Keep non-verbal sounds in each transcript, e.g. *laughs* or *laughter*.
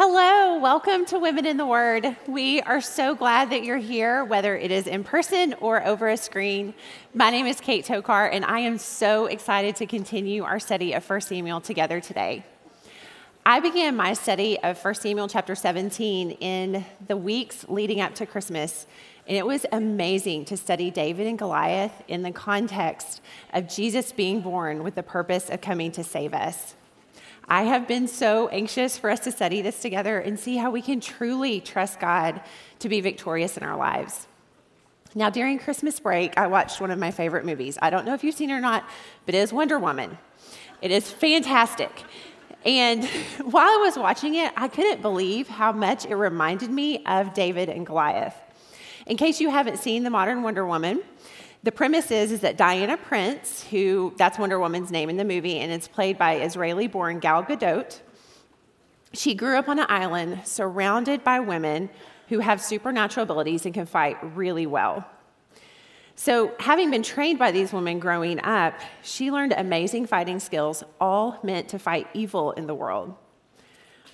Hello, welcome to Women in the Word. We are so glad that you're here, whether it is in person or over a screen. My name is Kate Tokar, and I am so excited to continue our study of 1 Samuel together today. I began my study of 1 Samuel chapter 17 in the weeks leading up to Christmas, and it was amazing to study David and Goliath in the context of Jesus being born with the purpose of coming to save us. I have been so anxious for us to study this together and see how we can truly trust God to be victorious in our lives. Now, during Christmas break, I watched one of my favorite movies. I don't know if you've seen it or not, but it is Wonder Woman. It is fantastic. And *laughs* while I was watching it, I couldn't believe how much it reminded me of David and Goliath. In case you haven't seen the modern Wonder Woman, the premise is, is that Diana Prince, who that's Wonder Woman's name in the movie, and it's played by Israeli born Gal Gadot, she grew up on an island surrounded by women who have supernatural abilities and can fight really well. So, having been trained by these women growing up, she learned amazing fighting skills, all meant to fight evil in the world.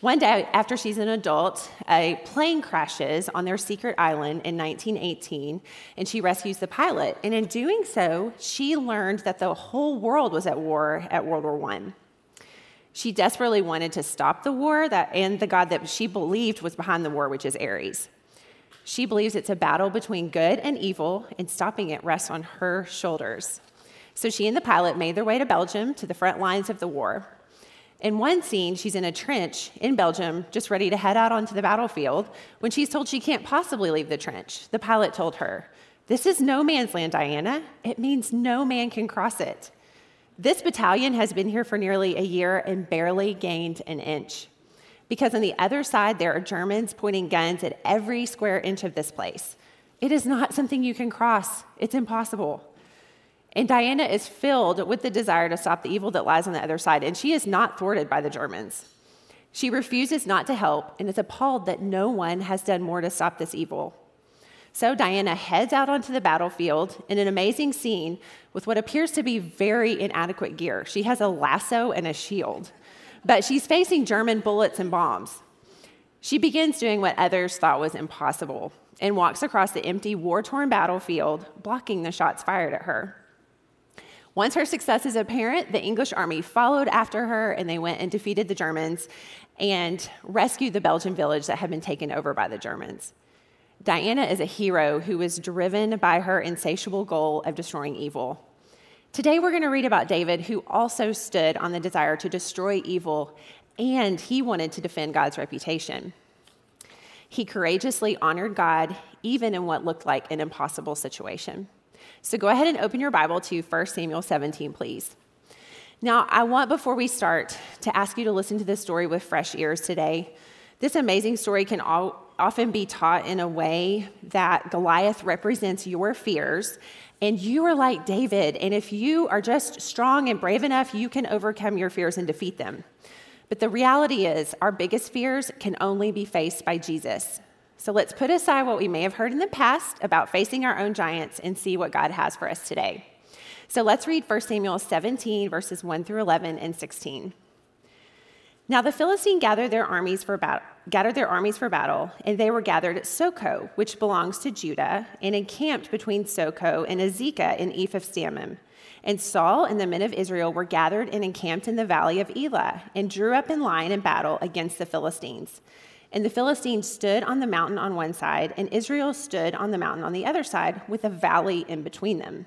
One day, after she's an adult, a plane crashes on their secret island in 1918, and she rescues the pilot. And in doing so, she learned that the whole world was at war at World War I. She desperately wanted to stop the war that, and the God that she believed was behind the war, which is Ares. She believes it's a battle between good and evil, and stopping it rests on her shoulders. So she and the pilot made their way to Belgium to the front lines of the war. In one scene, she's in a trench in Belgium, just ready to head out onto the battlefield, when she's told she can't possibly leave the trench. The pilot told her, This is no man's land, Diana. It means no man can cross it. This battalion has been here for nearly a year and barely gained an inch. Because on the other side, there are Germans pointing guns at every square inch of this place. It is not something you can cross, it's impossible. And Diana is filled with the desire to stop the evil that lies on the other side, and she is not thwarted by the Germans. She refuses not to help and is appalled that no one has done more to stop this evil. So Diana heads out onto the battlefield in an amazing scene with what appears to be very inadequate gear. She has a lasso and a shield, but she's facing German bullets and bombs. She begins doing what others thought was impossible and walks across the empty, war torn battlefield, blocking the shots fired at her. Once her success is apparent, the English army followed after her and they went and defeated the Germans and rescued the Belgian village that had been taken over by the Germans. Diana is a hero who was driven by her insatiable goal of destroying evil. Today, we're going to read about David, who also stood on the desire to destroy evil, and he wanted to defend God's reputation. He courageously honored God, even in what looked like an impossible situation. So go ahead and open your Bible to 1 Samuel 17, please. Now, I want, before we start, to ask you to listen to this story with fresh ears today. This amazing story can all, often be taught in a way that Goliath represents your fears, and you are like David. And if you are just strong and brave enough, you can overcome your fears and defeat them. But the reality is, our biggest fears can only be faced by Jesus. So let's put aside what we may have heard in the past about facing our own giants and see what God has for us today. So let's read 1 Samuel 17, verses 1 through 11 and 16. Now the Philistine gathered their armies for battle, gathered their armies for battle, and they were gathered at Socoh, which belongs to Judah, and encamped between Socoh and Azekah in Eph. And Saul and the men of Israel were gathered and encamped in the valley of Elah, and drew up in line in battle against the Philistines. And the Philistines stood on the mountain on one side, and Israel stood on the mountain on the other side, with a valley in between them.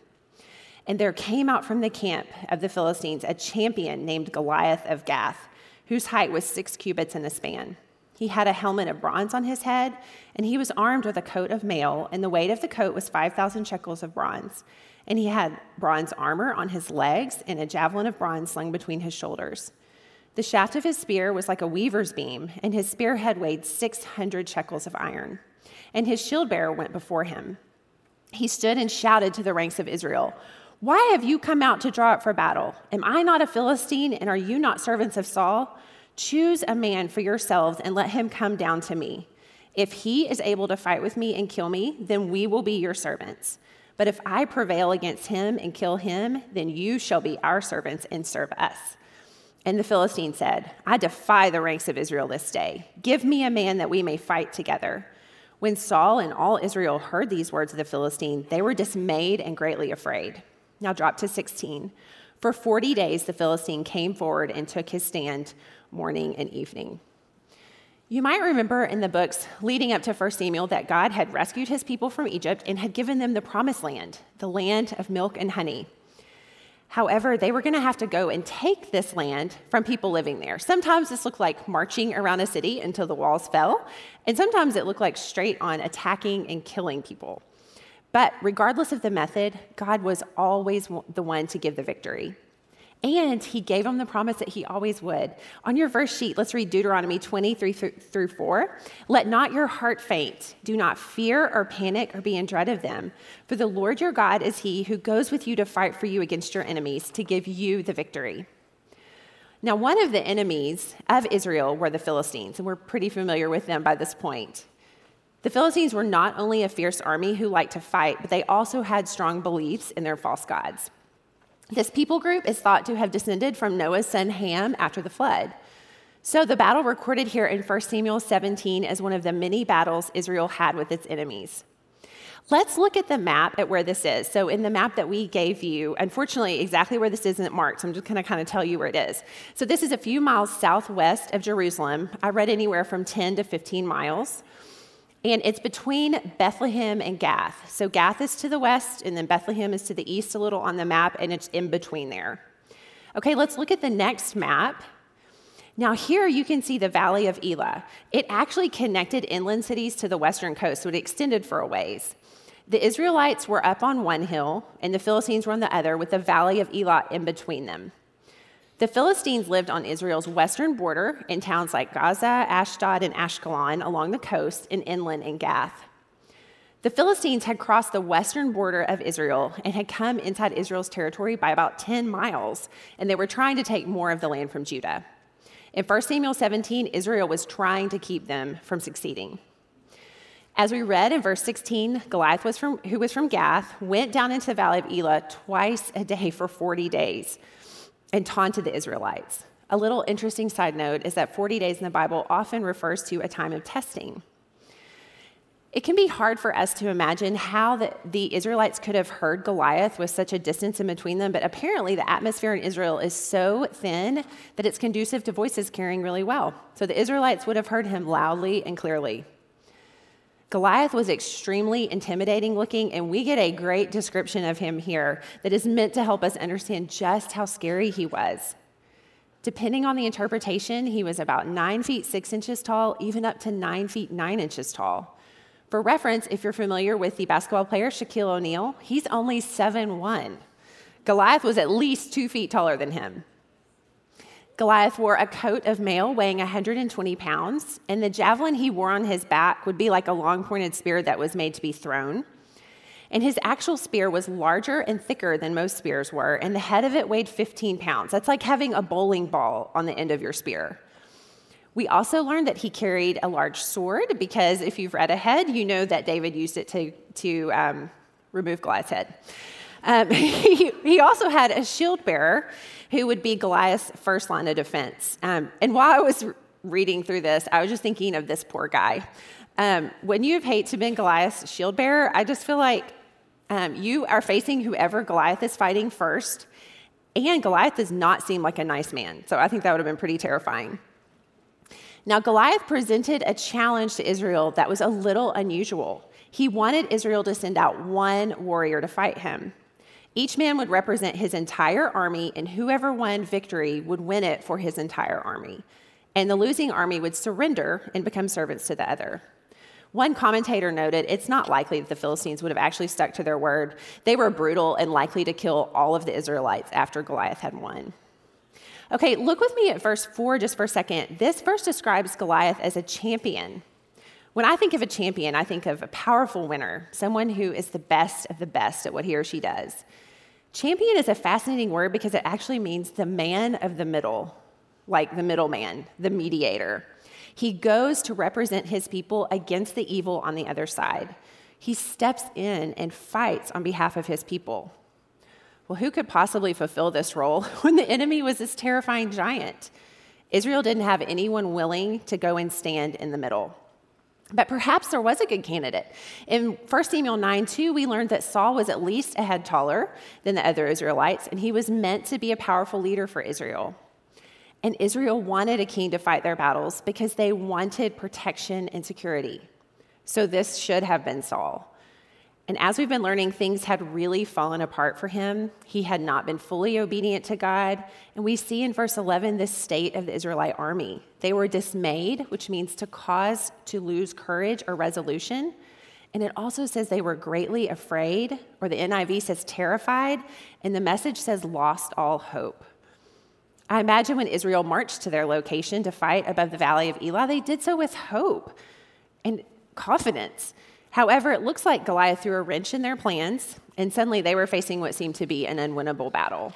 And there came out from the camp of the Philistines a champion named Goliath of Gath, whose height was six cubits and a span. He had a helmet of bronze on his head, and he was armed with a coat of mail, and the weight of the coat was 5,000 shekels of bronze. And he had bronze armor on his legs, and a javelin of bronze slung between his shoulders. The shaft of his spear was like a weaver's beam, and his spearhead weighed 600 shekels of iron. And his shield bearer went before him. He stood and shouted to the ranks of Israel, Why have you come out to draw up for battle? Am I not a Philistine, and are you not servants of Saul? Choose a man for yourselves and let him come down to me. If he is able to fight with me and kill me, then we will be your servants. But if I prevail against him and kill him, then you shall be our servants and serve us. And the Philistine said, I defy the ranks of Israel this day. Give me a man that we may fight together. When Saul and all Israel heard these words of the Philistine, they were dismayed and greatly afraid. Now drop to 16. For 40 days, the Philistine came forward and took his stand morning and evening. You might remember in the books leading up to 1 Samuel that God had rescued his people from Egypt and had given them the promised land, the land of milk and honey. However, they were going to have to go and take this land from people living there. Sometimes this looked like marching around a city until the walls fell, and sometimes it looked like straight on attacking and killing people. But regardless of the method, God was always the one to give the victory. And he gave them the promise that he always would. On your verse sheet, let's read Deuteronomy 23 through 4. Let not your heart faint. Do not fear or panic or be in dread of them. For the Lord your God is he who goes with you to fight for you against your enemies to give you the victory. Now, one of the enemies of Israel were the Philistines, and we're pretty familiar with them by this point. The Philistines were not only a fierce army who liked to fight, but they also had strong beliefs in their false gods. This people group is thought to have descended from Noah's son Ham after the flood. So the battle recorded here in 1 Samuel 17 is one of the many battles Israel had with its enemies. Let's look at the map at where this is. So, in the map that we gave you, unfortunately, exactly where this is isn't marked. So, I'm just going to kind of tell you where it is. So, this is a few miles southwest of Jerusalem. I read anywhere from 10 to 15 miles. And it's between Bethlehem and Gath. So Gath is to the west, and then Bethlehem is to the east a little on the map, and it's in between there. Okay, let's look at the next map. Now, here you can see the Valley of Elah. It actually connected inland cities to the western coast, so it extended for a ways. The Israelites were up on one hill, and the Philistines were on the other, with the Valley of Elah in between them. The Philistines lived on Israel's western border in towns like Gaza, Ashdod, and Ashkelon along the coast and inland in Gath. The Philistines had crossed the western border of Israel and had come inside Israel's territory by about 10 miles, and they were trying to take more of the land from Judah. In 1 Samuel 17, Israel was trying to keep them from succeeding. As we read in verse 16, Goliath, was from, who was from Gath, went down into the valley of Elah twice a day for 40 days and taunted the Israelites. A little interesting side note is that 40 days in the Bible often refers to a time of testing. It can be hard for us to imagine how the, the, Israelites could have heard Goliath with such a distance in between them, but apparently the atmosphere in Israel is so thin that it's conducive to voices carrying really well. So the Israelites would have heard him loudly and clearly. Goliath was extremely intimidating looking, and we get a great description of him here that is meant to help us understand just how scary he was. Depending on the interpretation, he was about nine feet six inches tall, even up to nine feet nine inches tall. For reference, if you're familiar with the basketball player Shaquille O'Neal, he's only seven one. Goliath was at least two feet taller than him. Goliath wore a coat of mail weighing 120 pounds, and the javelin he wore on his back would be like a long pointed spear that was made to be thrown. And his actual spear was larger and thicker than most spears were, and the head of it weighed 15 pounds. That's like having a bowling ball on the end of your spear. We also learned that he carried a large sword because if you've read ahead, you know that David used it to, to um, remove Goliath's head. Um, *laughs* he, he also had a shield bearer who would be Goliath's first line of defense. Um, and while I was reading through this, I was just thinking of this poor guy. Um, when you have hate to be Goliath's shield bearer, I just feel like um, you are facing whoever Goliath is fighting first, and Goliath does not seem like a nice man. So I think that would have been pretty terrifying. Now, Goliath presented a challenge to Israel that was a little unusual. He wanted Israel to send out one warrior to fight him. Each man would represent his entire army, and whoever won victory would win it for his entire army. And the losing army would surrender and become servants to the other. One commentator noted it's not likely that the Philistines would have actually stuck to their word. They were brutal and likely to kill all of the Israelites after Goliath had won. Okay, look with me at verse 4 just for a second. This verse describes Goliath as a champion. When I think of a champion, I think of a powerful winner, someone who is the best of the best at what he or she does. Champion is a fascinating word because it actually means the man of the middle, like the middleman, the mediator. He goes to represent his people against the evil on the other side. He steps in and fights on behalf of his people. Well, who could possibly fulfill this role *laughs* when the enemy was this terrifying giant? Israel didn't have anyone willing to go and stand in the middle. But perhaps there was a good candidate. In 1 Samuel 9 2, we learned that Saul was at least a head taller than the other Israelites, and he was meant to be a powerful leader for Israel. And Israel wanted a king to fight their battles because they wanted protection and security. So this should have been Saul. And as we've been learning, things had really fallen apart for him. He had not been fully obedient to God. And we see in verse 11 the state of the Israelite army. They were dismayed, which means to cause to lose courage or resolution. And it also says they were greatly afraid, or the NIV says terrified, and the message says lost all hope. I imagine when Israel marched to their location to fight above the valley of Elah, they did so with hope and confidence. However, it looks like Goliath threw a wrench in their plans, and suddenly they were facing what seemed to be an unwinnable battle.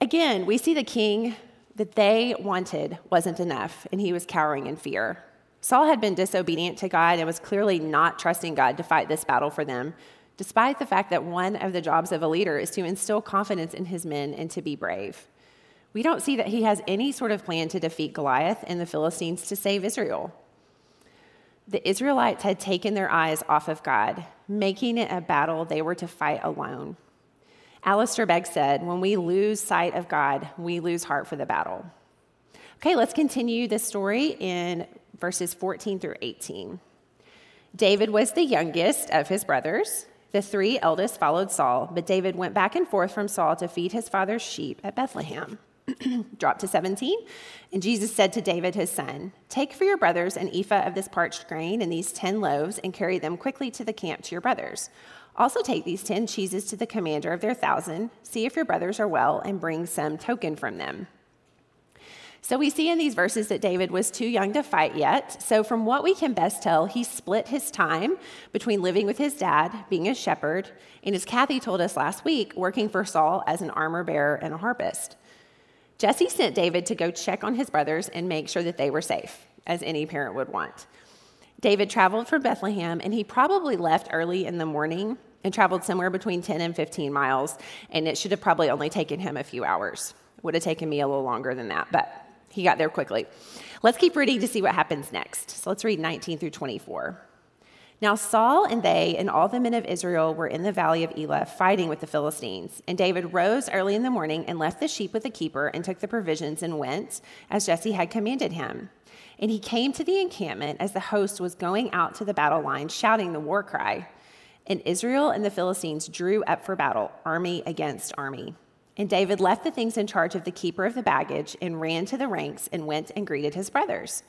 Again, we see the king that they wanted wasn't enough, and he was cowering in fear. Saul had been disobedient to God and was clearly not trusting God to fight this battle for them, despite the fact that one of the jobs of a leader is to instill confidence in his men and to be brave. We don't see that he has any sort of plan to defeat Goliath and the Philistines to save Israel the Israelites had taken their eyes off of God, making it a battle they were to fight alone. Alistair Begg said, When we lose sight of God, we lose heart for the battle. Okay, let's continue the story in verses 14 through 18. David was the youngest of his brothers. The three eldest followed Saul, but David went back and forth from Saul to feed his father's sheep at Bethlehem. *clears throat* Drop to 17. And Jesse said to David, his son, Take for your brothers an ephah of this parched grain and these 10 loaves and carry them quickly to the camp to your brothers. Also take these 10 cheeses to the commander of their thousand. See if your brothers are well and bring some token from them. So we see in these verses that David was too young to fight yet. So, from what we can best tell, he split his time between living with his dad, being a shepherd, and as Kathy told us last week, working for Saul as an armor bearer and a harpist. Jesse sent David to go check on his brothers and make sure that they were safe, as any parent would want. David traveled from Bethlehem, and he probably left early in the morning and traveled somewhere between 10 and 15 miles, and it should have probably only taken him a few hours. Would have taken me a little longer than that, but he got there quickly. Let's keep reading to see what happens next. So let's read 19 through 24. Now Saul and they and all the men of Israel were in the valley of Elah fighting with the Philistines. And David rose early in the morning and left the sheep with the keeper and took the provisions and went, as Jesse had commanded him. And he came to the encampment as the host was going out to the battle line, shouting the war cry. And Israel and the Philistines drew up for battle, army against army. And David left the things in charge of the keeper of the baggage and ran to the ranks and went and greeted his brothers.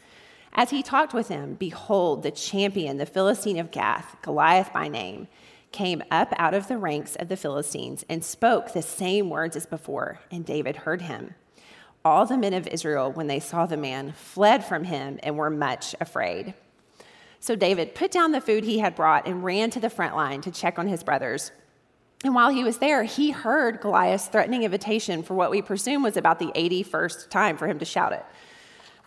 As he talked with him, behold, the champion, the Philistine of Gath, Goliath by name, came up out of the ranks of the Philistines and spoke the same words as before, and David heard him. All the men of Israel, when they saw the man, fled from him and were much afraid. So David put down the food he had brought and ran to the front line to check on his brothers. And while he was there, he heard Goliath's threatening invitation for what we presume was about the 81st time for him to shout it.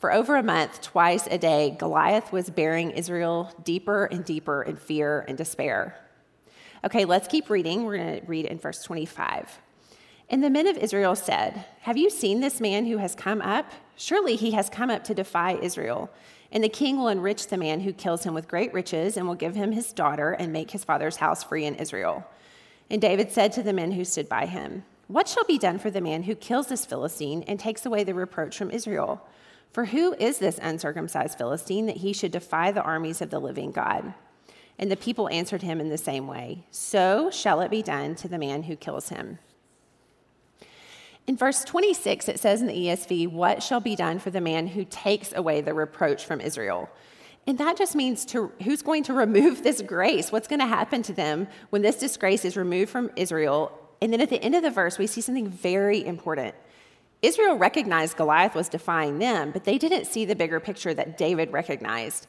For over a month, twice a day, Goliath was bearing Israel deeper and deeper in fear and despair. Okay, let's keep reading. We're going to read in verse 25. And the men of Israel said, Have you seen this man who has come up? Surely he has come up to defy Israel. And the king will enrich the man who kills him with great riches and will give him his daughter and make his father's house free in Israel. And David said to the men who stood by him, What shall be done for the man who kills this Philistine and takes away the reproach from Israel? For who is this uncircumcised Philistine that he should defy the armies of the living God? And the people answered him in the same way So shall it be done to the man who kills him. In verse 26, it says in the ESV, What shall be done for the man who takes away the reproach from Israel? And that just means to, who's going to remove *laughs* this grace? What's going to happen to them when this disgrace is removed from Israel? And then at the end of the verse, we see something very important. Israel recognized Goliath was defying them, but they didn't see the bigger picture that David recognized.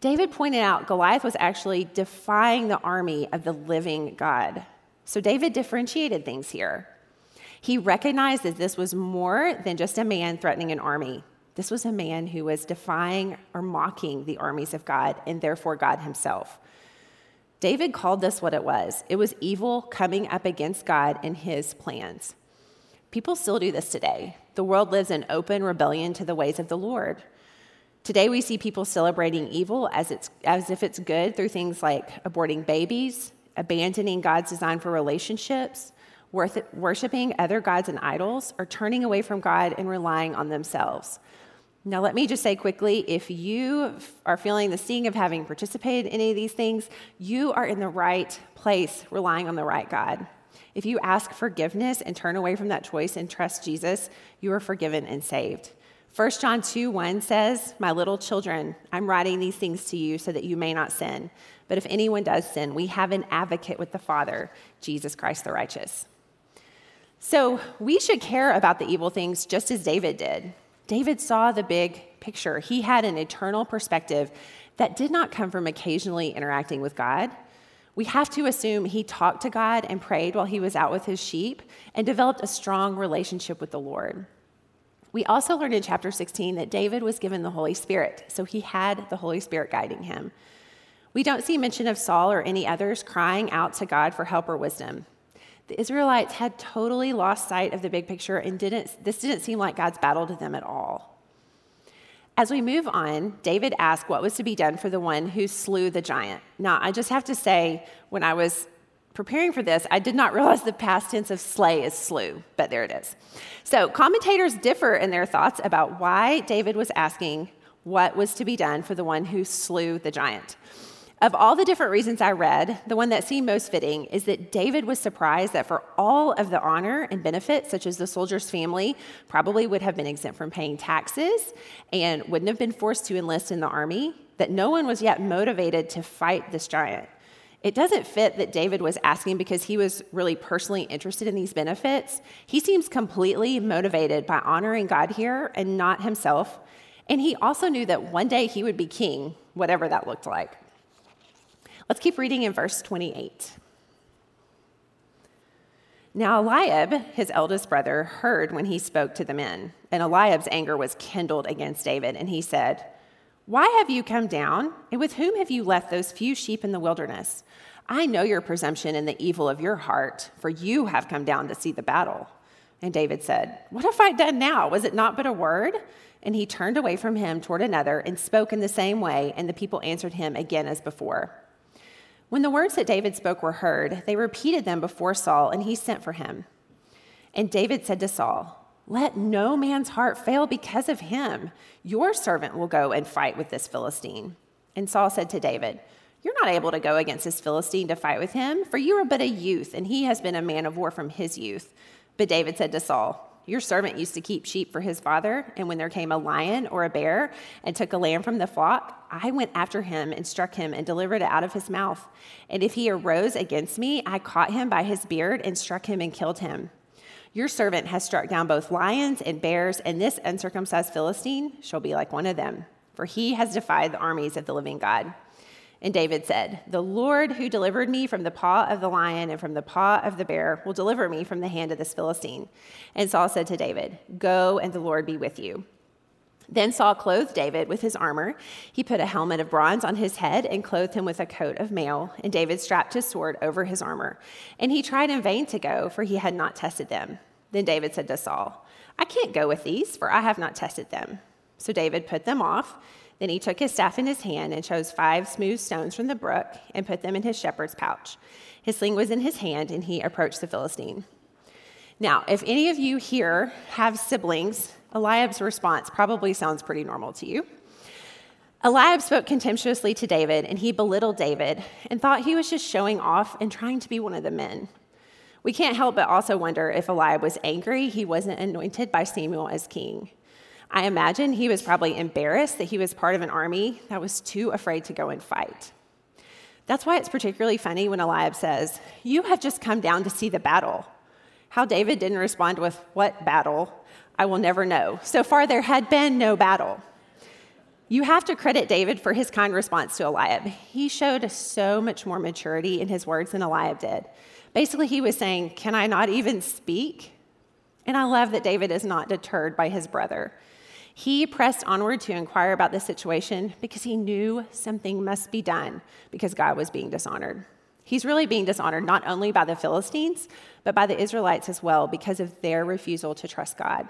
David pointed out Goliath was actually defying the army of the living God. So David differentiated things here. He recognized that this was more than just a man threatening an army. This was a man who was defying or mocking the armies of God and therefore God himself. David called this what it was it was evil coming up against God and his plans. People still do this today. The world lives in open rebellion to the ways of the Lord. Today, we see people celebrating evil as, it's, as if it's good through things like aborting babies, abandoning God's design for relationships, worshiping other gods and idols, or turning away from God and relying on themselves. Now, let me just say quickly if you are feeling the sting of having participated in any of these things, you are in the right place, relying on the right God. If you ask forgiveness and turn away from that choice and trust Jesus, you are forgiven and saved. 1 John 2 1 says, My little children, I'm writing these things to you so that you may not sin. But if anyone does sin, we have an advocate with the Father, Jesus Christ the righteous. So we should care about the evil things just as David did. David saw the big picture, he had an eternal perspective that did not come from occasionally interacting with God. We have to assume he talked to God and prayed while he was out with his sheep and developed a strong relationship with the Lord. We also learned in chapter 16 that David was given the Holy Spirit, so he had the Holy Spirit guiding him. We don't see mention of Saul or any others crying out to God for help or wisdom. The Israelites had totally lost sight of the big picture and didn't, this didn't seem like God's battle to them at all. As we move on, David asked what was to be done for the one who slew the giant. Now, I just have to say, when I was preparing for this, I did not *laughs* realize the past tense of slay is slew, but there it is. So, commentators differ in their thoughts about why David was asking what was to be done for the one who slew the giant. Of all the different reasons I read, the one that seemed most fitting is that David was surprised that for all of the honor and benefits, such as the soldier's family probably would have been exempt from paying taxes and wouldn't have been forced to enlist in the army, that no one was yet motivated to fight this giant. It doesn't fit that David was asking because he was really personally interested in these benefits. He seems completely motivated by honoring God here and not himself. And he also knew that one day he would be king, whatever that looked like. Let's keep reading in verse 28. Now, Eliab, his eldest brother, heard when he spoke to the men, and Eliab's anger was kindled against David, and he said, why have you come down? And with whom have you left those few sheep in the wilderness? I know your presumption and the evil of your heart, for you have come down to see the battle. And David said, What have I done now? Was it not but a word? And he turned away from him toward another and spoke in the same way, and the people answered him again as before. When the words that David spoke were heard, they repeated them before Saul, and he sent for him. And David said to Saul, let no man's heart fail because of him. Your servant will go and fight with this Philistine. And Saul said to David, You're not able to go against this Philistine to fight with him, for you are but a youth, and he has been a man of war from his youth. But David said to Saul, your servant used to keep sheep for his father, and when there came a lion or a bear and took a lamb from the flock, I went after him and struck him and delivered it out of his mouth. And if he arose against me, I caught him by his beard and struck him and killed him. Your servant has struck down both lions and bears, and this uncircumcised Philistine shall be like one of them, for he has defied the armies of the living God. And David said, The Lord who delivered me from the paw of the lion and from the paw of the bear will deliver me from the hand of this Philistine. And Saul said to David, Go, and the Lord be with you. Then Saul clothed David with his armor. He put a helmet of bronze on his head and clothed him with a coat of mail. And David strapped his sword over his armor. And he tried in vain to go, for he had not tested them. Then David said to Saul, I can't go with these, for I have not tested them. So David put them off. Then he took his staff in his hand and chose five smooth stones from the brook and put them in his shepherd's pouch. His sling was in his hand, and he approached the Philistine. Now, if any of you here have siblings, Eliab's response probably sounds pretty normal to you. Eliab spoke contemptuously to David, and he belittled David and thought he was just showing off and trying to be one of the men. We can't help but also wonder if Eliab was angry he wasn't anointed by Samuel as king. I imagine he was probably embarrassed that he was part of an army that was too afraid to go and fight. That's why it's particularly funny when Eliab says, You have just come down to see the battle. How David didn't respond with, What battle? I will never know. So far, there had been no battle. You have to credit David for his kind response to Eliab. He showed so much more maturity in his words than Eliab did. Basically, he was saying, Can I not even speak? And I love that David is not deterred by his brother. He pressed onward to inquire about the situation because he knew something must be done because God was being dishonored. He's really being dishonored not only by the Philistines, but by the Israelites as well because of their refusal to trust God.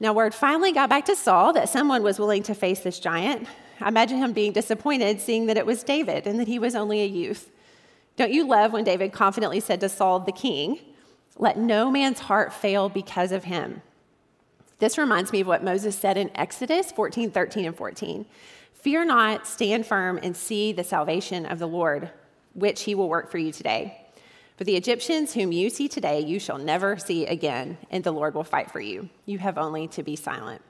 Now, word finally got back to Saul that someone was willing to face this giant. I imagine him being disappointed seeing that it was David and that he was only a youth. Don't you love when David confidently said to Saul, the king, Let no man's heart fail because of him? This reminds me of what Moses said in Exodus 14, 13, and 14. Fear not, stand firm, and see the salvation of the Lord, which he will work for you today. For the Egyptians whom you see today, you shall never see again, and the Lord will fight for you. You have only to be silent.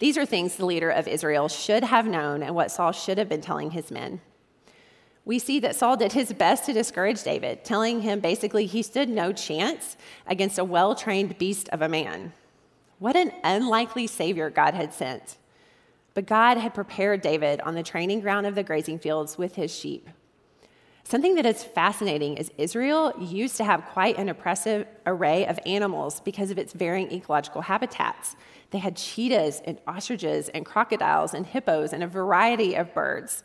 These are things the leader of Israel should have known and what Saul should have been telling his men we see that Saul did his best to discourage David, telling him basically he stood no chance against a well trained beast of a man. What an unlikely savior God had sent. But God had prepared David on the training ground of the grazing fields with his sheep. Something that is fascinating is Israel used to have quite an oppressive array of animals because of its varying ecological habitats. They had cheetahs and ostriches and crocodiles and hippos and a variety of birds.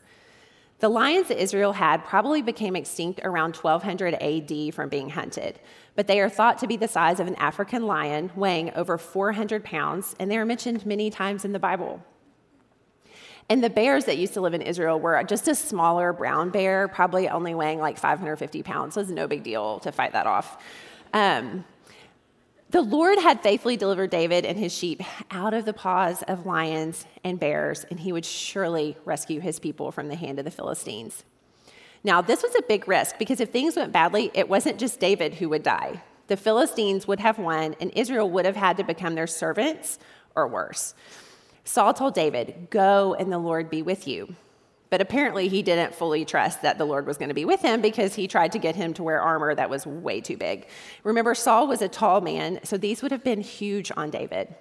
The lions that Israel had probably became extinct around 1200 AD from being hunted, but they are thought to be the size of an African lion, weighing over 400 pounds, and they are mentioned many times in the Bible. And the bears that used to live in Israel were just a smaller brown bear, probably only weighing like 550 pounds, so it's no big deal to fight that off. Um, the Lord had faithfully delivered David and his sheep out of the paws of lions and bears, and he would surely rescue his people from the hand of the Philistines. Now, this was a big risk because if things went badly, it wasn't just David who would die. The Philistines would have won, and Israel would have had to become their servants or worse. Saul told David, Go and the Lord be with you. But apparently, he didn't fully trust that the Lord was going to be with him because he tried to get him to wear armor that was way too big. Remember, Saul was a tall man, so these would have been huge on David.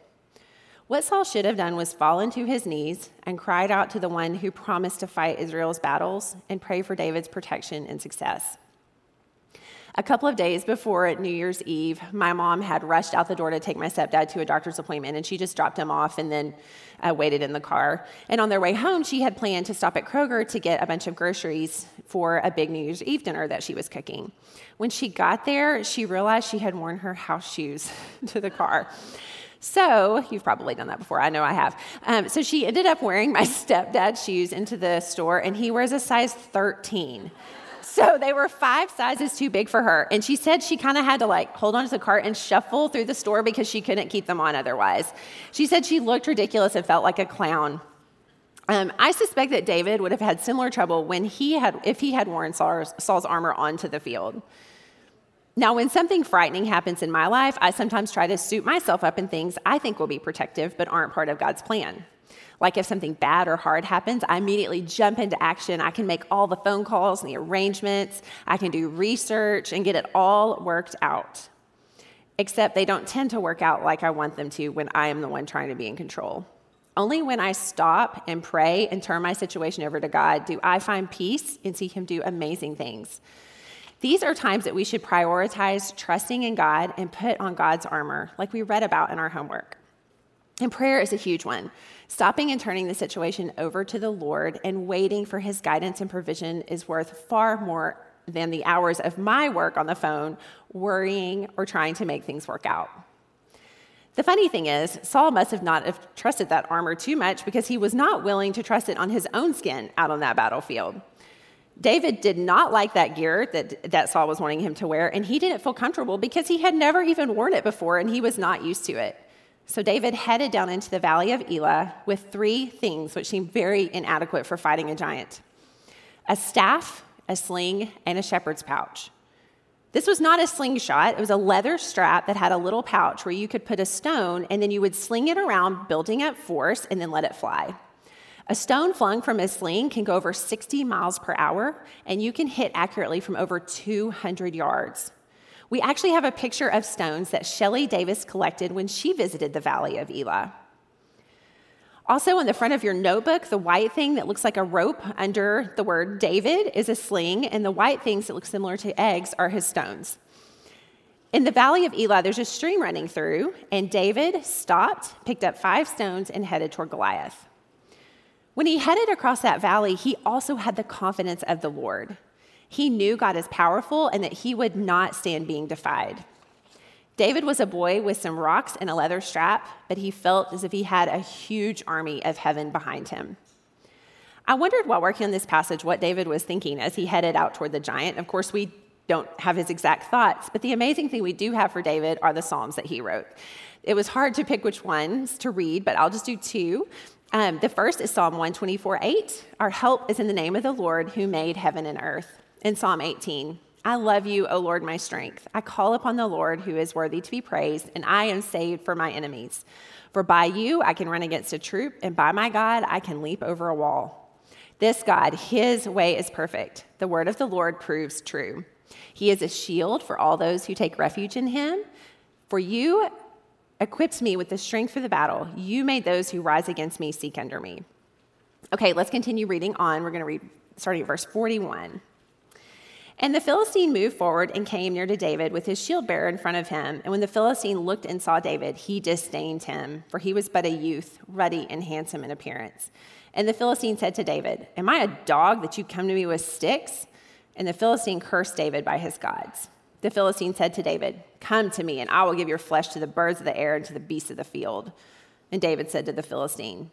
What Saul should have done was fall to his knees and cried out to the one who promised to fight Israel's battles and pray for David's protection and success. A couple of days before New Year's Eve, my mom had rushed out the door to take my stepdad to a doctor's appointment, and she just dropped him off and then uh, waited in the car. And on their way home, she had planned to stop at Kroger to get a bunch of groceries for a big New Year's Eve dinner that she was cooking. When she got there, she realized she had worn her house shoes *laughs* to the car. So, you've probably done that before. I know I have. Um, so, she ended up wearing my *laughs* stepdad's shoes into the store, and he wears a size 13. So they were five sizes too big for her. And she said she kind of had to like hold onto the cart and shuffle through the store because she couldn't keep them on otherwise. She said she looked ridiculous and felt like a clown. Um, I suspect that David would have had similar trouble when he had, if he had worn Saul's, Saul's armor onto the field. Now, when something frightening happens in my life, I sometimes try to suit myself up in things I think will be protective but aren't part of God's plan. Like if something bad or hard happens, I immediately jump into action. I can make all the phone calls and the arrangements, I can do research and get it all worked out. Except they don't tend to work out like I want them to when I am the one trying to be in control. Only when I stop and pray and turn my situation over to God do I find peace and see Him do amazing things. These are times that we should prioritize trusting in God and put on God's armor, like we read about in our homework. And prayer is a huge one. Stopping and turning the situation over to the Lord and waiting for his guidance and provision is worth far more than the hours of my work on the phone, worrying or trying to make things work out. The funny thing is, Saul must have not have trusted that armor too much because he was not willing to trust it on his own skin out on that battlefield. David did not like that gear that, that Saul was wanting him to wear, and he didn't feel comfortable because he had never even worn it before and he was not used to it. So David headed down into the valley of Elah with three things which seemed very inadequate for fighting a giant a staff, a sling, and a shepherd's pouch. This was not a slingshot, it was a leather strap that had a little pouch where you could put a stone and then you would sling it around, building up force, and then let it fly. A stone flung from a sling can go over 60 miles per hour, and you can hit accurately from over 200 yards. We actually have a picture of stones that Shelley Davis collected when she visited the Valley of Elah. Also, on the front of your notebook, the white thing that looks like a rope under the word David is a sling, and the white things that look similar to eggs are his stones. In the valley of Elah, there's a stream running through, and David stopped, picked up five stones, and headed toward Goliath. When he headed across that valley, he also had the confidence of the Lord. He knew God is powerful and that he would not stand being defied. David was a boy with some rocks and a leather strap, but he felt as if he had a huge army of heaven behind him. I wondered while working on this passage what David was thinking as he headed out toward the giant. Of course, we don't have his exact thoughts, but the amazing thing we do have for David are the Psalms that he wrote. It was hard to pick which ones to read, but I'll just do two. Um, the first is Psalm 124 8. Our help is in the name of the Lord who made heaven and earth. In Psalm 18, I love you, O Lord, my strength. I call upon the Lord who is worthy to be praised, and I am saved for my enemies. For by you I can run against a troop, and by my God I can leap over a wall. This God, his way is perfect. The word of the Lord proves true. He is a shield for all those who take refuge in him. For you equipped me with the strength for the battle. You made those who rise against me seek under me. Okay, let's continue reading on. We're going to read starting at verse 41. And the Philistine moved forward and came near to David with his shield bearer in front of him. And when the Philistine looked and saw David, he disdained him, for he was but a youth, ruddy and handsome in appearance. And the Philistine said to David, Am I a dog that you come to me with sticks? And the Philistine cursed David by his gods. The Philistine said to David, Come to me, and I will give your flesh to the birds of the air and to the beasts of the field. And David said to the Philistine,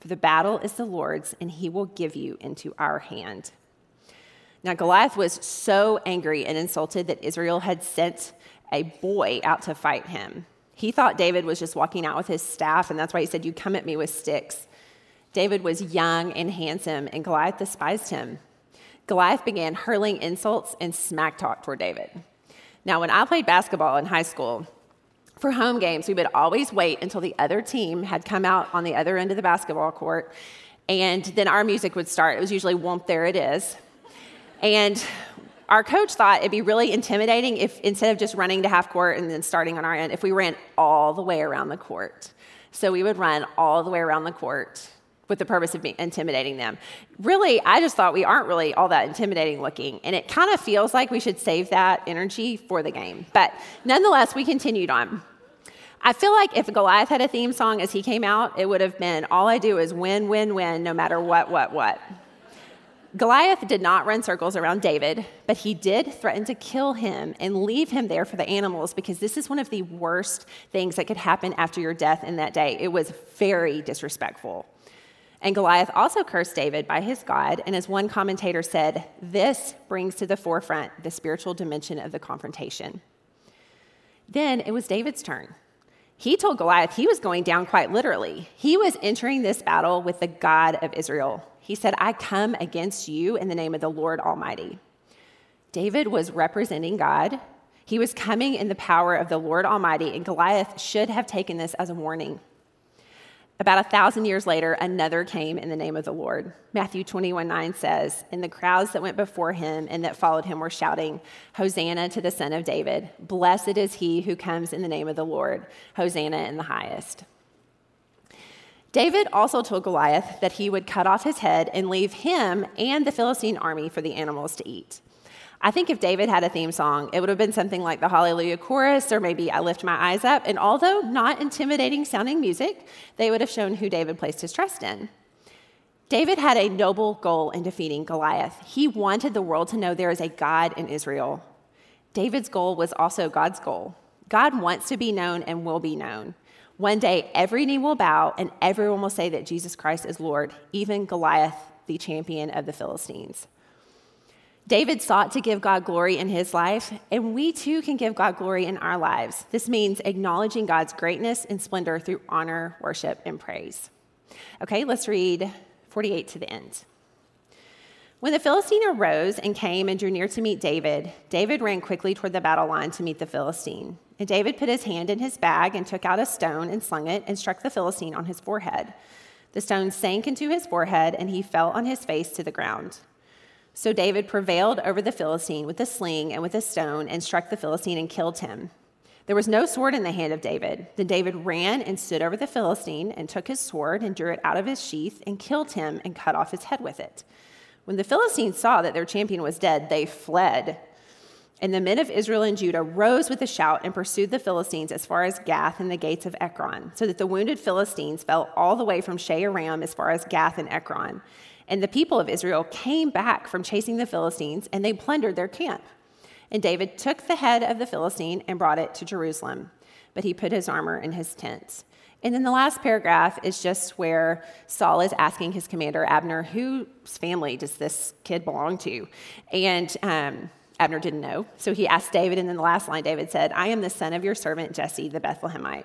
for the battle is the Lord's, and he will give you into our hand. Now, Goliath was so angry and insulted that Israel had sent a boy out to fight him. He thought David was just walking out with his staff, and that's why he said, You come at me with sticks. David was young and handsome, and Goliath despised him. Goliath began hurling insults and smack talk toward David. Now, when I played basketball in high school, for home games, we would always wait until the other team had come out on the other end of the basketball court, and then our music would start. It was usually Whoomp, There It Is. And our coach thought it'd be really intimidating if instead of just running to half court and then starting on our end, if we ran all the way around the court. So we would run all the way around the court with the purpose of intimidating them. Really, I just thought we aren't really all that intimidating looking, and it kind of feels like we should save that energy for the game. But nonetheless, we continued on. I feel like if Goliath had a theme song as he came out, it would have been all I do is win, win, win, no matter what, what, what. Goliath did not run circles around David, but he did threaten to kill him and leave him there for the animals because this is one of the worst things that could happen after your death in that day. It was very disrespectful. And Goliath also cursed David by his God, and as one commentator said, this brings to the forefront the spiritual dimension of the confrontation. Then it was David's turn. He told Goliath he was going down quite literally. He was entering this battle with the God of Israel. He said, I come against you in the name of the Lord Almighty. David was representing God. He was coming in the power of the Lord Almighty, and Goliath should have taken this as a warning. About a thousand years later, another came in the name of the Lord. Matthew 21 9 says, And the crowds that went before him and that followed him were shouting, Hosanna to the Son of David. Blessed is he who comes in the name of the Lord. Hosanna in the highest. David also told Goliath that he would cut off his head and leave him and the Philistine army for the animals to eat. I think if David had a theme song, it would have been something like the Hallelujah Chorus or maybe I Lift My Eyes Up. And although not intimidating sounding music, they would have shown who David placed his trust in. David had a noble goal in defeating Goliath. He wanted the world to know there is a God in Israel. David's goal was also God's goal. God wants to be known and will be known. One day, every knee will bow and everyone will say that Jesus Christ is Lord, even Goliath, the champion of the Philistines. David sought to give God glory in his life, and we too can give God glory in our lives. This means acknowledging God's greatness and splendor through honor, worship, and praise. Okay, let's read 48 to the end. When the Philistine arose and came and drew near to meet David, David ran quickly toward the battle line to meet the Philistine. And David put his hand in his bag and took out a stone and slung it and struck the Philistine on his forehead. The stone sank into his forehead and he fell on his face to the ground. So David prevailed over the Philistine with a sling and with a stone and struck the Philistine and killed him. There was no sword in the hand of David. Then David ran and stood over the Philistine and took his sword and drew it out of his sheath and killed him and cut off his head with it. When the Philistines saw that their champion was dead, they fled. And the men of Israel and Judah rose with a shout and pursued the Philistines as far as Gath and the gates of Ekron, so that the wounded Philistines fell all the way from Shaaraim as far as Gath and Ekron. And the people of Israel came back from chasing the Philistines, and they plundered their camp. And David took the head of the Philistine and brought it to Jerusalem, but he put his armor in his tent. And then the last paragraph is just where Saul is asking his commander, Abner, whose family does this kid belong to? And um, Abner didn't know. So he asked David, and then the last line, David said, I am the son of your servant Jesse, the Bethlehemite.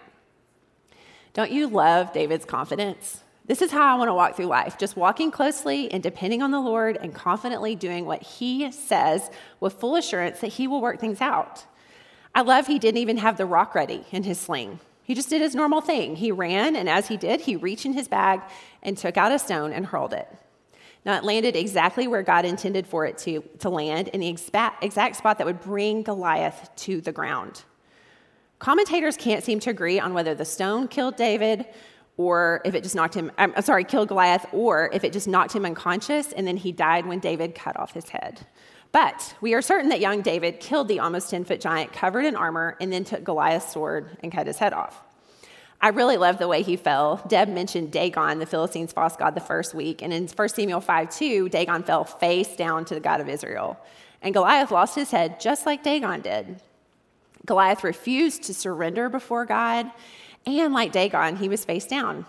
Don't you love David's confidence? This is how I want to walk through life, just walking closely and depending on the Lord and confidently doing what He says with full assurance that He will work things out. I love he didn't even have the rock ready in his sling. He just did his normal thing. He ran, and as he did, he reached in his bag and took out a stone and hurled it. Now, it landed exactly where God intended for it to, to land, in the exact, exact spot that would bring Goliath to the ground. Commentators can't seem to agree on whether the stone killed David or if it just knocked him, I'm sorry, killed Goliath, or if it just knocked him unconscious and then he died when David cut off his head. But we are certain that young David killed the almost 10 foot giant covered in armor and then took Goliath's sword and cut his head off. I really love the way he fell. Deb mentioned Dagon, the Philistines' false god, the first week. And in 1 Samuel 5 2, Dagon fell face down to the God of Israel. And Goliath lost his head just like Dagon did. Goliath refused to surrender before God. And like Dagon, he was face down.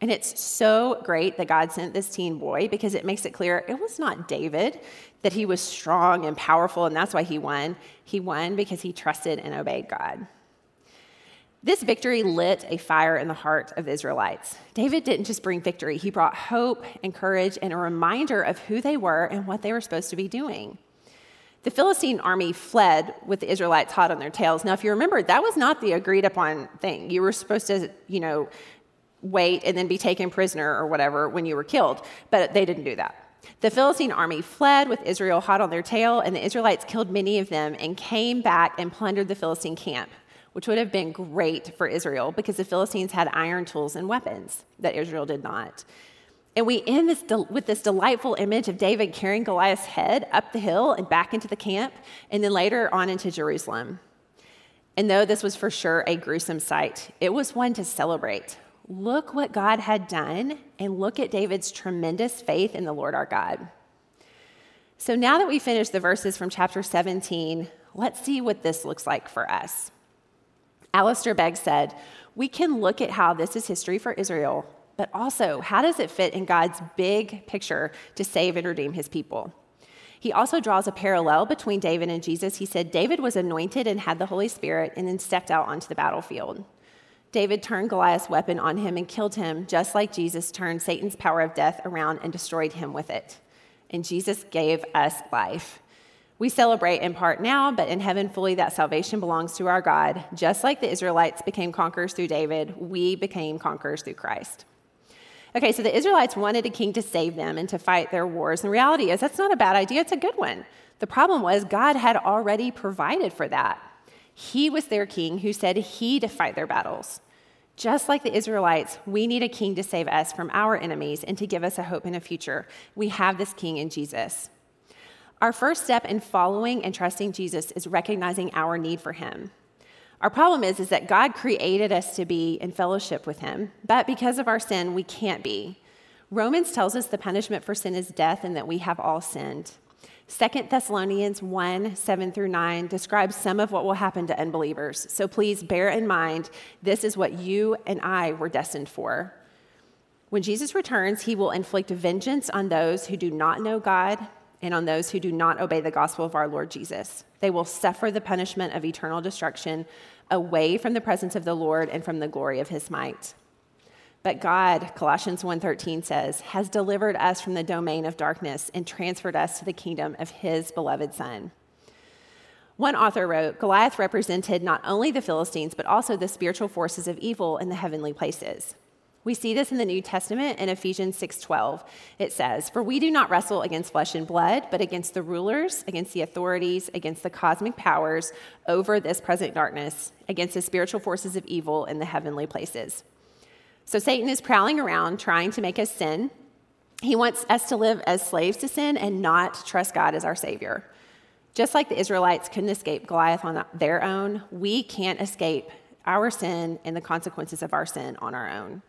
And it's so great that God sent this teen boy because it makes it clear it was not David, that he was strong and powerful, and that's why he won. He won because he trusted and obeyed God. This victory lit a fire in the heart of the Israelites. David didn't just bring victory, he brought hope and courage and a reminder of who they were and what they were supposed to be doing. The Philistine army fled with the Israelites hot on their tails. Now, if you remember, that was not the agreed upon thing. You were supposed to, you know, wait and then be taken prisoner or whatever when you were killed, but they didn't do that. The Philistine army fled with Israel hot on their tail, and the Israelites killed many of them and came back and plundered the Philistine camp, which would have been great for Israel because the Philistines had iron tools and weapons that Israel did not. And we end this with this delightful image of David carrying Goliath's head up the hill and back into the camp, and then later on into Jerusalem. And though this was for sure a gruesome sight, it was one to celebrate look what God had done and look at David's tremendous faith in the Lord our God. So now that we finished the verses from chapter 17, let's see what this looks like for us. Alistair Begg said, We can look at how this is history for Israel, but also how does it fit in God's big picture to save and redeem his people? He also draws a parallel between David and Jesus. He said David was anointed and had the Holy Spirit and then stepped out onto the battlefield. David turned Goliath's weapon on him and killed him, just like Jesus turned Satan's power of death around and destroyed him with it. And Jesus gave us life. We celebrate in part now, but in heaven fully that salvation belongs to our God. Just like the Israelites became conquerors through David, we became conquerors through Christ. Okay, so the Israelites wanted a king to save them and to fight their wars. And the reality is, that's not a bad idea, it's a good one. The problem was, God had already provided for that. He was their king who said he'd fight their battles. Just like the Israelites, we need a king to save us from our enemies and to give us a hope in a future. We have this king in Jesus. Our first step in following and trusting Jesus is recognizing our need for him. Our problem is, is that God created us to be in fellowship with him, but because of our sin, we can't be. Romans tells us the punishment for sin is death and that we have all sinned. 2 Thessalonians 1 7 through 9 describes some of what will happen to unbelievers. So please bear in mind this is what you and I were destined for. When Jesus returns, he will inflict vengeance on those who do not know God and on those who do not obey the gospel of our Lord Jesus. They will suffer the punishment of eternal destruction away from the presence of the Lord and from the glory of his might. But God, Colossians 1:13 says, has delivered us from the domain of darkness and transferred us to the kingdom of his beloved son. One author wrote, Goliath represented not only the Philistines, but also the spiritual forces of evil in the heavenly places. We see this in the New Testament in Ephesians 6:12. It says, "For we do not wrestle against flesh and blood, but against the rulers, against the authorities, against the cosmic powers over this present darkness, against the spiritual forces of evil in the heavenly places." So Satan is prowling around trying to make us sin. He wants us to live as slaves to sin and not trust God as our Savior. Just like the Israelites couldn't escape Goliath on their own, we can't escape our sin and the consequences of our sin on our own.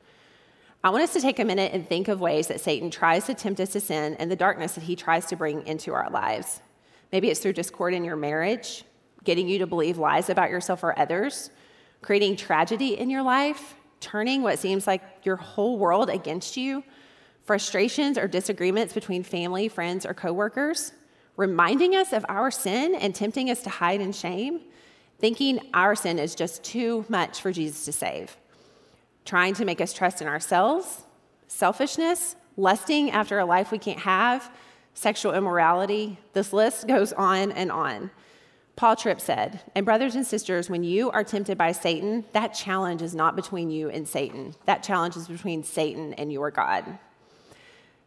I want us to take a minute and think of ways that Satan tries to tempt us to sin and the darkness that he tries to bring into our lives. Maybe it's through discord in your marriage, getting you to believe lies about yourself or others, creating tragedy in your life, turning what seems like your whole world against you, frustrations or disagreements between family, friends, or coworkers, reminding us of our sin and tempting us to hide in shame, thinking our sin is just too much for Jesus to save, trying to make us trust in ourselves, selfishness, lusting after a life we can't have, sexual immorality. This list goes on and on. Paul Tripp said, and brothers and sisters, when you are tempted by Satan, that challenge is not between you and Satan. That challenge is between Satan and your God.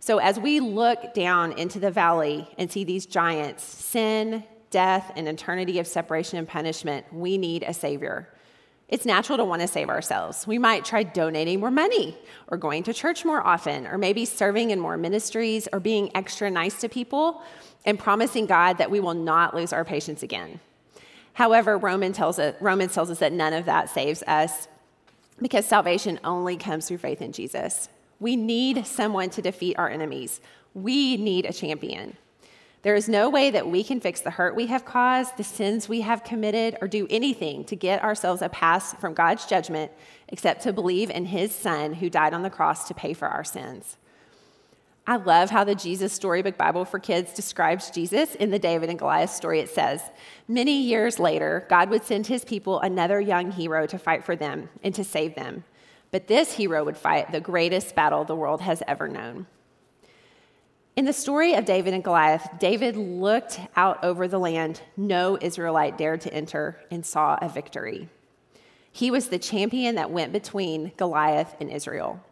So as we look down into the valley and see these giants, sin, death, and eternity of separation and punishment, we need a Savior. It's natural to want to save ourselves. We might try donating more money, or going to church more often, or maybe serving in more ministries, or being extra nice to people and promising God that we will not lose our patience again. However, Roman tells us, Romans tells us that none of that saves us because salvation only comes through faith in Jesus. We need someone to defeat our enemies. We need a champion. There is no way that we can fix the hurt we have caused, the sins we have committed, or do anything to get ourselves a pass from God's judgment except to believe in His Son who died on the cross to pay for our sins. I love how the Jesus Storybook Bible for Kids describes Jesus in the David and Goliath story. It says, Many years later, God would send his people another young hero to fight for them and to save them. But this hero would fight the greatest battle the world has ever known. In the story of David and Goliath, David looked out over the land no Israelite dared to enter and saw a victory. He was the champion that went between Goliath and Israel.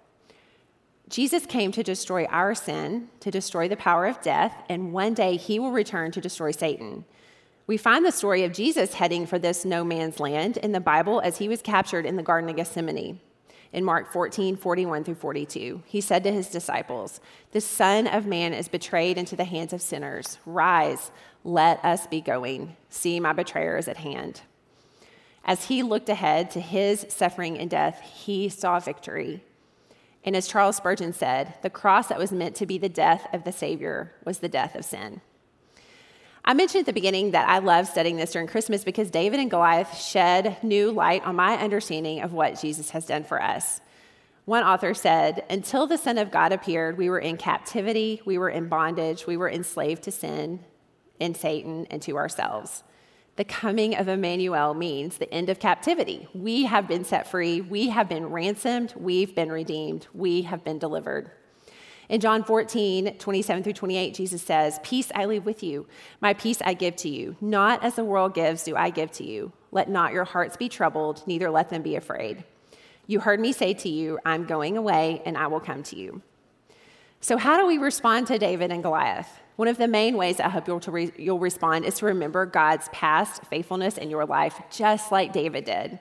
Jesus came to destroy our sin, to destroy the power of death, and one day he will return to destroy Satan. We find the story of Jesus heading for this no man's land in the Bible as he was captured in the Garden of Gethsemane. In Mark 14, 41 through 42, he said to his disciples, The Son of Man is betrayed into the hands of sinners. Rise, let us be going. See, my betrayer is at hand. As he looked ahead to his suffering and death, he saw victory. And as Charles Spurgeon said, the cross that was meant to be the death of the Savior was the death of sin. I mentioned at the beginning that I love studying this during Christmas because David and Goliath shed new light on my understanding of what Jesus has done for us. One author said, Until the Son of God appeared, we were in captivity, we were in bondage, we were enslaved to sin, and Satan, and to ourselves. The coming of Emmanuel means the end of captivity. We have been set free, we have been ransomed, we've been redeemed, we have been delivered. In John 14, 27 through 28, Jesus says, Peace I leave with you, my peace I give to you. Not as the world gives, do I give to you. Let not your hearts be troubled, neither let them be afraid. You heard me say to you, I'm going away, and I will come to you. So, how do we respond to David and Goliath? One of the main ways I hope you'll, re- you'll respond is to remember God's past faithfulness in your life, just like David did.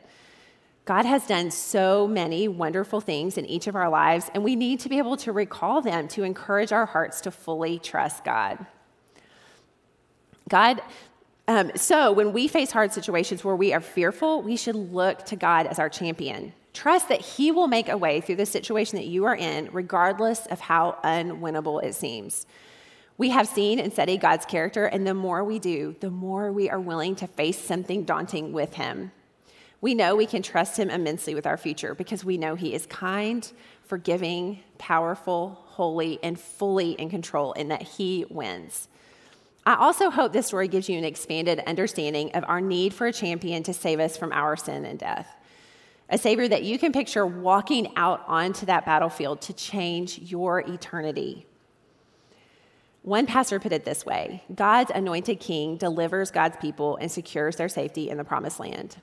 God has done so many wonderful things in each of our lives, and we need to be able to recall them to encourage our hearts to fully trust God. God, um, so when we face hard situations where we are fearful, we should look to God as our champion. Trust that He will make a way through the situation that you are in, regardless of how unwinnable it seems. We have seen and studied God's character, and the more we do, the more we are willing to face something daunting with Him. We know we can trust Him immensely with our future because we know He is kind, forgiving, powerful, holy, and fully in control, and that He wins. I also hope this story gives you an expanded understanding of our need for a champion to save us from our sin and death. a Savior that you can picture walking out onto that battlefield to change your eternity. One pastor put it this way God's anointed king delivers God's people and secures their safety in the promised land.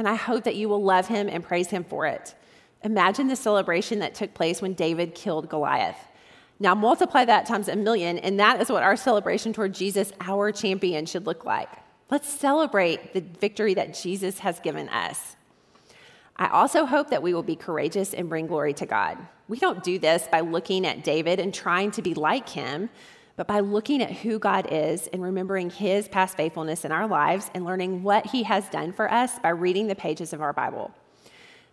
And I hope that you will love him and praise him for it. Imagine the celebration that took place when David killed Goliath. Now multiply that times a million, and that is what our celebration toward Jesus, our champion, should look like. Let's celebrate the victory that Jesus has given us. I also hope that we will be courageous and bring glory to God. We don't do this by looking at David and trying to be like him, but by looking at who God is and remembering his past faithfulness in our lives and learning what he has done for us by reading the pages of our Bible.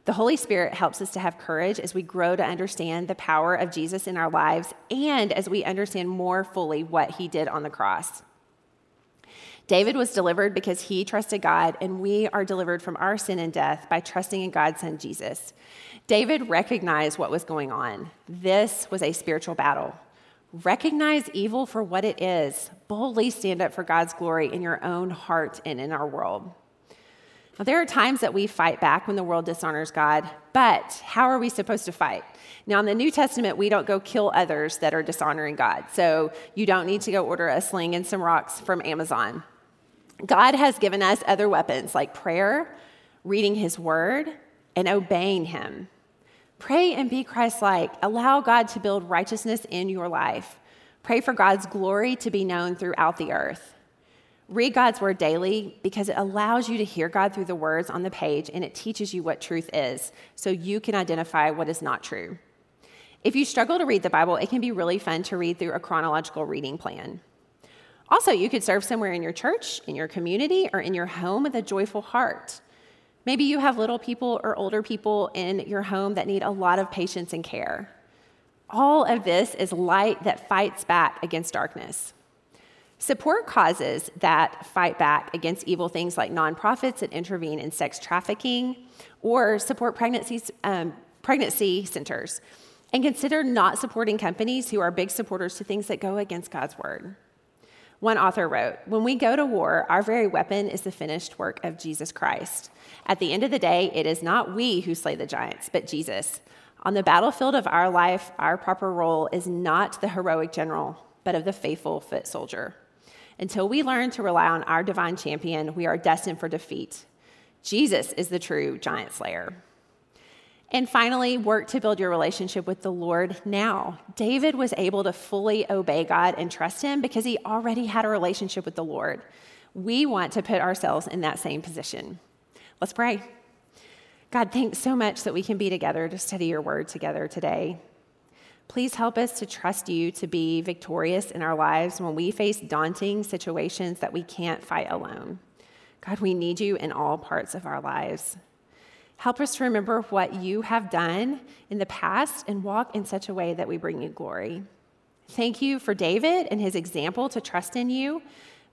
The Holy Spirit helps us to have courage as we grow to understand the power of Jesus in our lives and as we understand more fully what he did on the cross. David was delivered because he trusted God, and we are delivered from our sin and death by trusting in God's Son Jesus. David recognized what was going on. This was a spiritual battle. Recognize evil for what it is. Boldly stand up for God's glory in your own heart and in our world. Now, there are times that we fight back when the world dishonors God, but how are we supposed to fight? Now, in the New Testament, we don't go kill others that are dishonoring God. So you don't need to go order a sling and some rocks from Amazon. God has given us other weapons like prayer, reading his word, and obeying him. Pray and be Christ like. Allow God to build righteousness in your life. Pray for God's glory to be known throughout the earth. Read God's word daily because it allows you to hear God through the words on the page and it teaches you what truth is so you can identify what is not true. If you struggle to read the Bible, it can be really fun to read through a chronological reading plan. Also, you could serve somewhere in your church, in your community, or in your home with a joyful heart. Maybe you have little people or older people in your home that need a lot of patience and care. All of this is light that fights back against darkness. Support causes that fight back against evil things like nonprofits that intervene in sex trafficking or support pregnancies, um, pregnancy centers. And consider not supporting companies who are big supporters to things that go against God's word. One author wrote When we go to war, our very weapon is the finished work of Jesus Christ. At the end of the day, it is not we who slay the giants, but Jesus. On the battlefield of our life, our proper role is not the heroic general, but of the faithful foot soldier. Until we learn to rely on our divine champion, we are destined for defeat. Jesus is the true giant slayer. And finally, work to build your relationship with the Lord now. David was able to fully obey God and trust Him because he already had a relationship with the Lord. We want to put ourselves in that same position. Let's pray. God, thanks so much that we can be together to study your word together today. Please help us to trust you to be victorious in our lives when we face daunting situations that we can't fight alone. God, we need you in all parts of our lives. Help us to remember what you have done in the past and walk in such a way that we bring you glory. Thank you for David and his example to trust in you.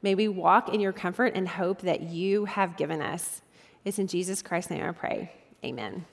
May we walk in your comfort and hope that you have given us. It's in Jesus Christ's name I pray. Amen.